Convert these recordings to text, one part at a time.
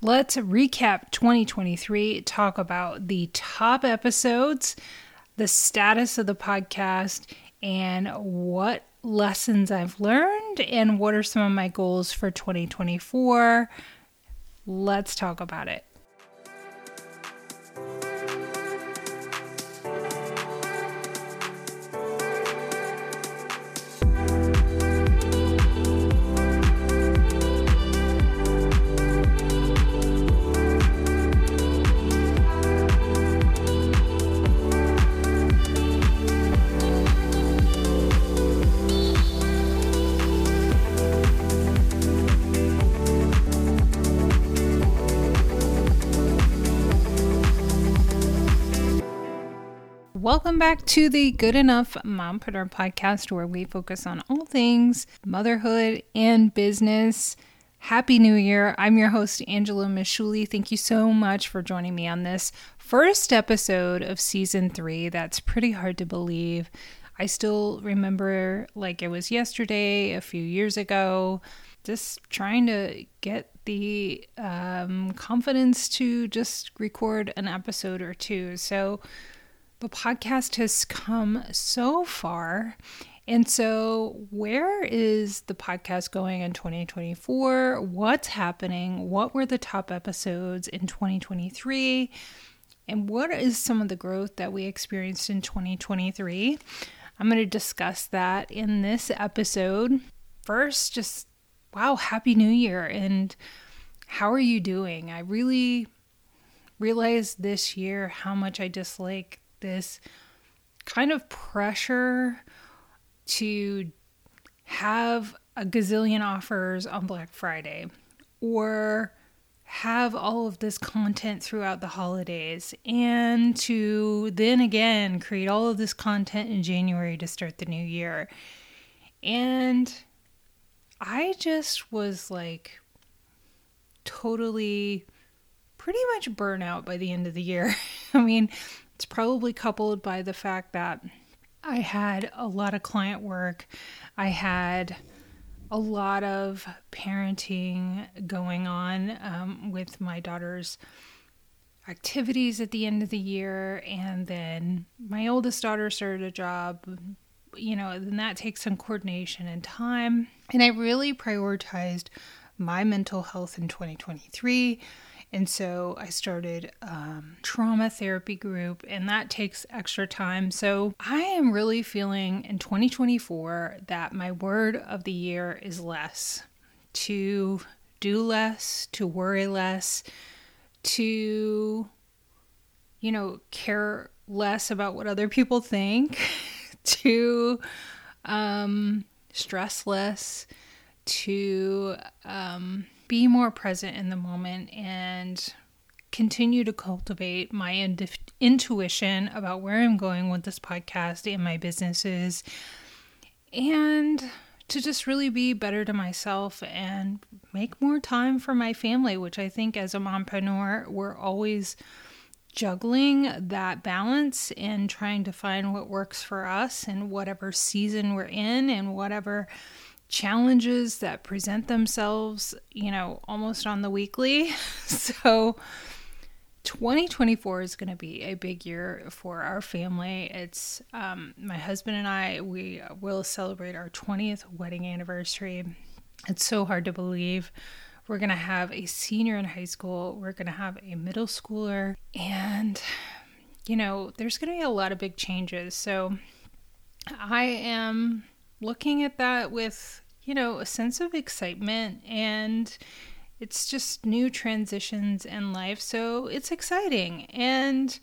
Let's recap 2023, talk about the top episodes, the status of the podcast, and what lessons I've learned, and what are some of my goals for 2024. Let's talk about it. Welcome back to the Good Enough Mompreneur podcast, where we focus on all things motherhood and business. Happy New Year. I'm your host, Angela Mishuli. Thank you so much for joining me on this first episode of season three. That's pretty hard to believe. I still remember like it was yesterday, a few years ago, just trying to get the um, confidence to just record an episode or two. So, the podcast has come so far. And so, where is the podcast going in 2024? What's happening? What were the top episodes in 2023? And what is some of the growth that we experienced in 2023? I'm going to discuss that in this episode. First, just wow, Happy New Year. And how are you doing? I really realized this year how much I dislike this kind of pressure to have a gazillion offers on Black Friday or have all of this content throughout the holidays and to then again create all of this content in January to start the new year. And I just was like totally pretty much burnout by the end of the year. I mean, it's probably coupled by the fact that I had a lot of client work. I had a lot of parenting going on um, with my daughter's activities at the end of the year. And then my oldest daughter started a job, you know, then that takes some coordination and time. And I really prioritized my mental health in 2023. And so I started um, trauma therapy group, and that takes extra time. So I am really feeling in 2024 that my word of the year is less to do less, to worry less, to, you know, care less about what other people think, to um, stress less, to um, be more present in the moment and continue to cultivate my in- intuition about where I'm going with this podcast and my businesses and to just really be better to myself and make more time for my family, which I think as a mompreneur, we're always juggling that balance and trying to find what works for us in whatever season we're in and whatever challenges that present themselves, you know, almost on the weekly. so 2024 is going to be a big year for our family. It's um, my husband and I, we will celebrate our 20th wedding anniversary. It's so hard to believe. We're going to have a senior in high school, we're going to have a middle schooler, and, you know, there's going to be a lot of big changes. So I am looking at that with, you know, a sense of excitement and it's just new transitions in life. So it's exciting. And,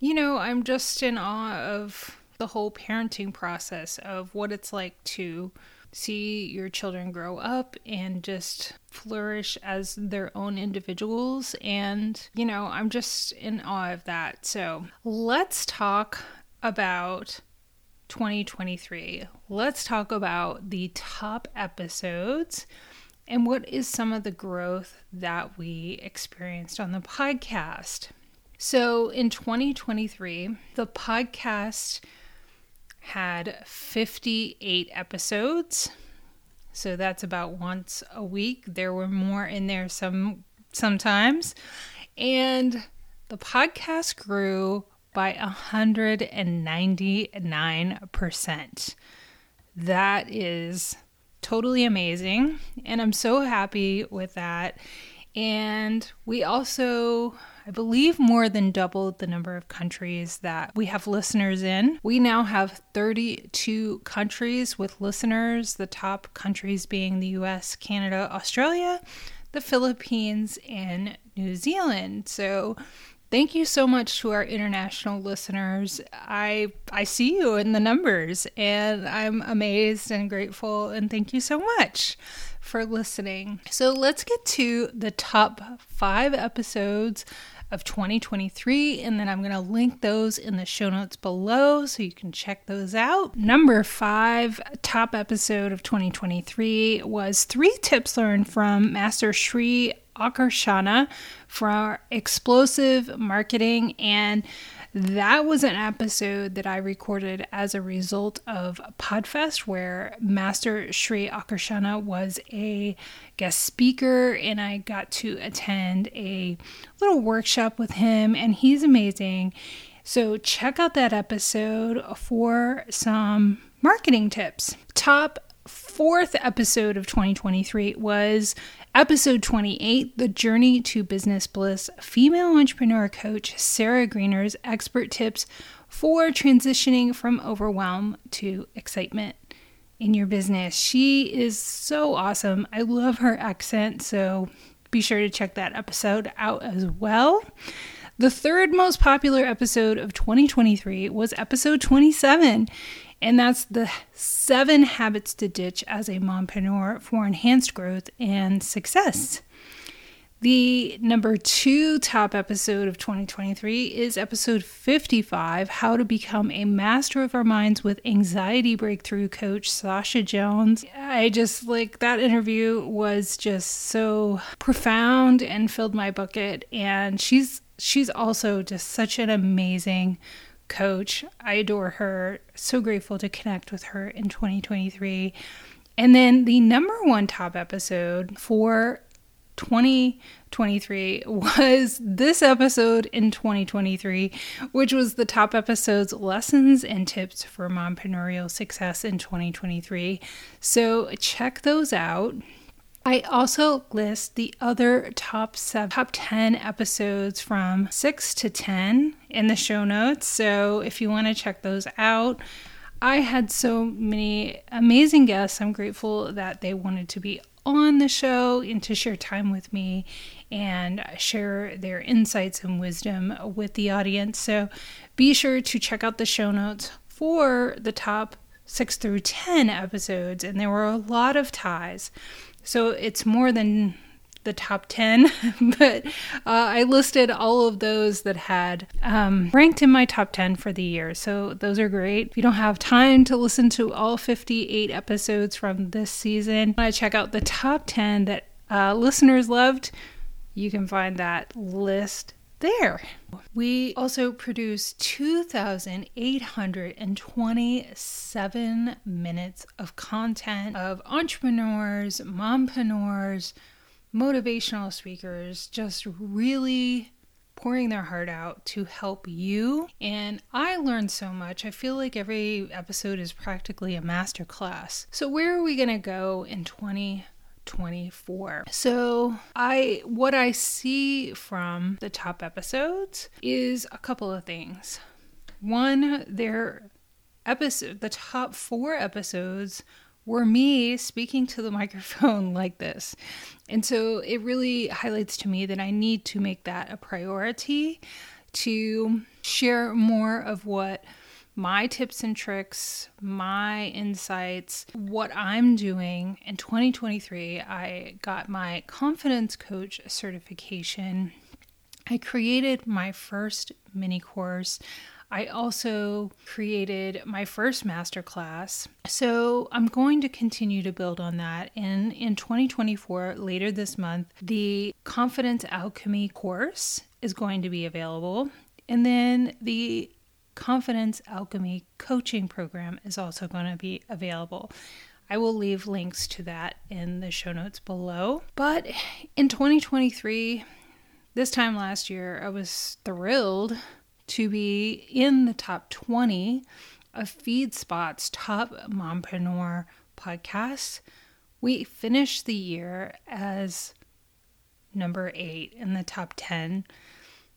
you know, I'm just in awe of the whole parenting process of what it's like to see your children grow up and just flourish as their own individuals. And, you know, I'm just in awe of that. So let's talk about 2023. Let's talk about the top episodes and what is some of the growth that we experienced on the podcast. So in 2023, the podcast had 58 episodes. So that's about once a week. There were more in there some sometimes. And the podcast grew by 199%. That is totally amazing. And I'm so happy with that. And we also, I believe, more than doubled the number of countries that we have listeners in. We now have 32 countries with listeners, the top countries being the US, Canada, Australia, the Philippines, and New Zealand. So thank you so much to our international listeners. I I see you in the numbers and I'm amazed and grateful and thank you so much for listening. So let's get to the top 5 episodes of 2023 and then I'm going to link those in the show notes below so you can check those out. Number 5 top episode of 2023 was 3 tips learned from Master Sri Akarshana for our explosive marketing. And that was an episode that I recorded as a result of Podfest, where Master Sri Akarshana was a guest speaker, and I got to attend a little workshop with him, and he's amazing. So, check out that episode for some marketing tips. Top fourth episode of 2023 was Episode 28 The Journey to Business Bliss Female Entrepreneur Coach Sarah Greener's expert tips for transitioning from overwhelm to excitement in your business. She is so awesome. I love her accent, so be sure to check that episode out as well. The third most popular episode of 2023 was episode 27 and that's the seven habits to ditch as a mompreneur for enhanced growth and success. The number two top episode of 2023 is episode 55 How to Become a Master of Our Minds with Anxiety Breakthrough Coach Sascha Jones. I just like that interview was just so profound and filled my bucket. And she's she's also just such an amazing coach. I adore her. So grateful to connect with her in 2023. And then the number one top episode for 2023 was this episode in 2023, which was the top episode's lessons and tips for mompreneur success in 2023. So check those out. I also list the other top seven, top 10 episodes from 6 to 10 in the show notes. So if you want to check those out, I had so many amazing guests. I'm grateful that they wanted to be on the show and to share time with me and share their insights and wisdom with the audience. So be sure to check out the show notes for the top six through 10 episodes. And there were a lot of ties. So it's more than the top 10, but uh, I listed all of those that had um, ranked in my top 10 for the year. So those are great. If you don't have time to listen to all 58 episodes from this season, I check out the top 10 that uh, listeners loved. You can find that list there. We also produced 2,827 minutes of content of entrepreneurs, mompreneurs, motivational speakers, just really pouring their heart out to help you. And I learned so much. I feel like every episode is practically a master class. So, where are we going to go in 20? 24. So, I what I see from the top episodes is a couple of things. One, their episode, the top 4 episodes were me speaking to the microphone like this. And so it really highlights to me that I need to make that a priority to share more of what my tips and tricks, my insights, what I'm doing. In 2023, I got my confidence coach certification. I created my first mini course. I also created my first masterclass. So I'm going to continue to build on that. And in 2024, later this month, the Confidence Alchemy course is going to be available. And then the Confidence Alchemy coaching program is also going to be available. I will leave links to that in the show notes below. But in 2023, this time last year, I was thrilled to be in the top 20 of FeedSpot's top mompreneur podcasts. We finished the year as number eight in the top 10.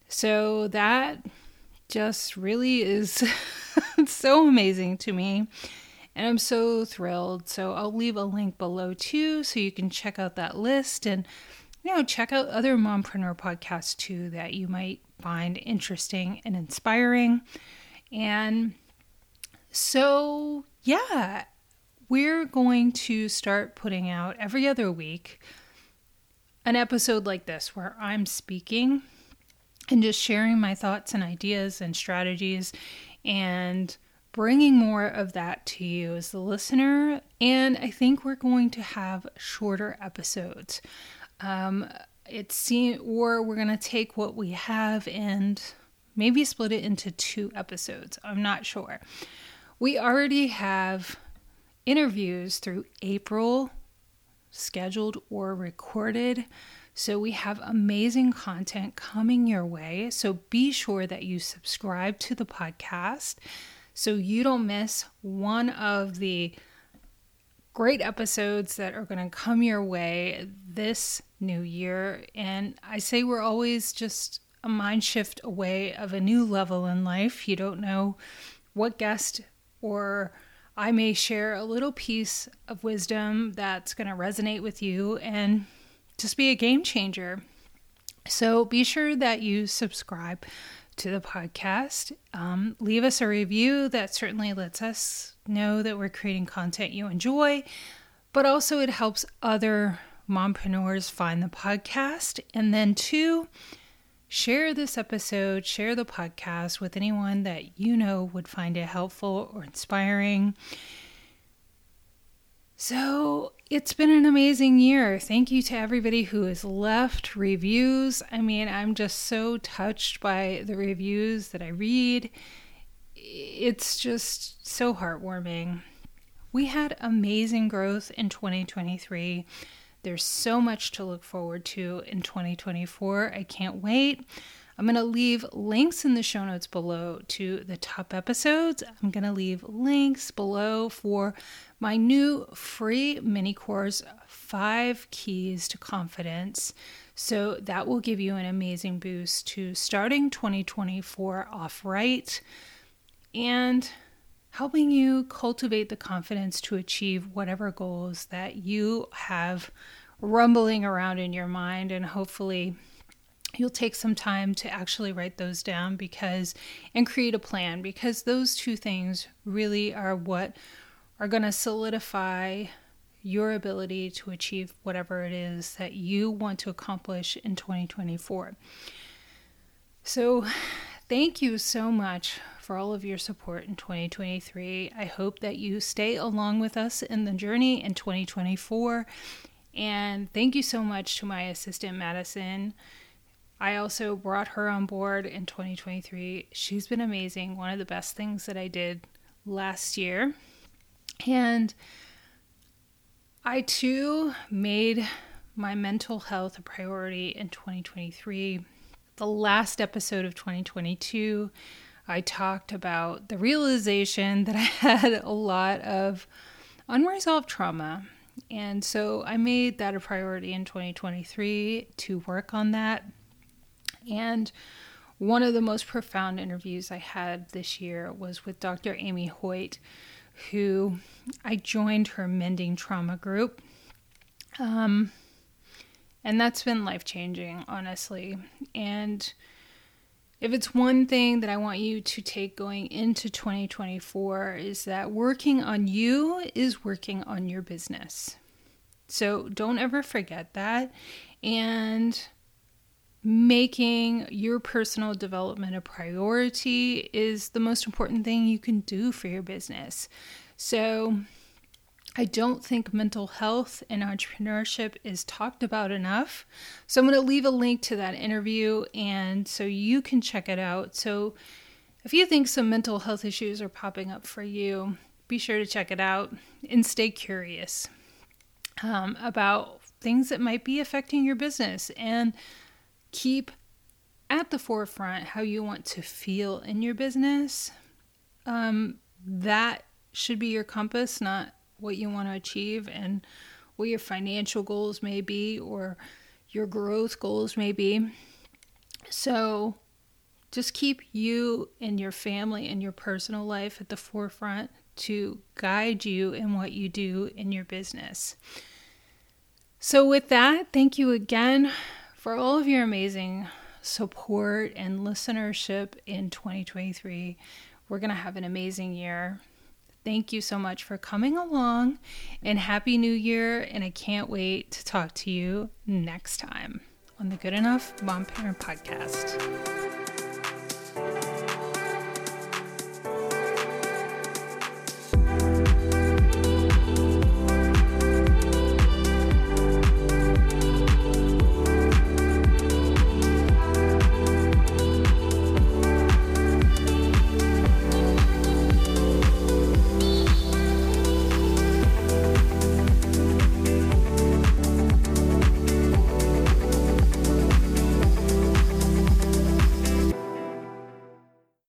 So that just really is so amazing to me. And I'm so thrilled. So I'll leave a link below too so you can check out that list and you know, check out other mompreneur podcasts too that you might find interesting and inspiring. And so, yeah, we're going to start putting out every other week an episode like this where I'm speaking and just sharing my thoughts and ideas and strategies and bringing more of that to you as the listener. And I think we're going to have shorter episodes. Um, it seems, or we're to take what we have and maybe split it into two episodes. I'm not sure. We already have interviews through April scheduled or recorded. So we have amazing content coming your way. So be sure that you subscribe to the podcast so you don't miss one of the great episodes that are going to come your way this new year. And I say we're always just a mind shift away of a new level in life. You don't know what guest or I may share a little piece of wisdom that's going to resonate with you and just be a game changer. So be sure that you subscribe to the podcast. Um, leave us a review. That certainly lets us know that we're creating content you enjoy, but also it helps other mompreneurs find the podcast. And then, two, share this episode, share the podcast with anyone that you know would find it helpful or inspiring. So, it's been an amazing year. Thank you to everybody who has left reviews. I mean, I'm just so touched by the reviews that I read. It's just so heartwarming. We had amazing growth in 2023. There's so much to look forward to in 2024. I can't wait. I'm going to leave links in the show notes below to the top episodes. I'm going to leave links below for my new free mini course, Five Keys to Confidence. So that will give you an amazing boost to starting 2024 off right and helping you cultivate the confidence to achieve whatever goals that you have rumbling around in your mind and hopefully you'll take some time to actually write those down because and create a plan because those two things really are what are going to solidify your ability to achieve whatever it is that you want to accomplish in 2024. So, thank you so much for all of your support in 2023. I hope that you stay along with us in the journey in 2024. And thank you so much to my assistant, Madison. I also brought her on board in 2023. She's been amazing. One of the best things that I did last year. And I too made my mental health a priority in 2023. The last episode of 2022, I talked about the realization that I had a lot of unresolved trauma. And so I made that a priority in 2023 to work on that and one of the most profound interviews I had this year was with Dr. Amy Hoyt, who I joined her Mending Trauma group. Um, and that's been life changing, honestly. And if it's one thing that I want you to take going into 2024 is that working on you is working on your business. So don't ever forget that. And making your personal development a priority is the most important thing you can do for your business. So, I don't think mental health and entrepreneurship is talked about enough. So, I'm going to leave a link to that interview and so you can check it out. So, if you think some mental health issues are popping up for you, be sure to check it out and stay curious um, about things that might be affecting your business. And keep at the forefront how you want to feel in your business, um, that should be your compass, not what you want to achieve and what your financial goals may be or your growth goals may be. So just keep you and your family and your personal life at the forefront to guide you in what you do in your business. So, with that, thank you again for all of your amazing support and listenership in 2023. We're going to have an amazing year. Thank you so much for coming along and Happy New Year. And I can't wait to talk to you next time on the Good Enough Mompreneur Podcast.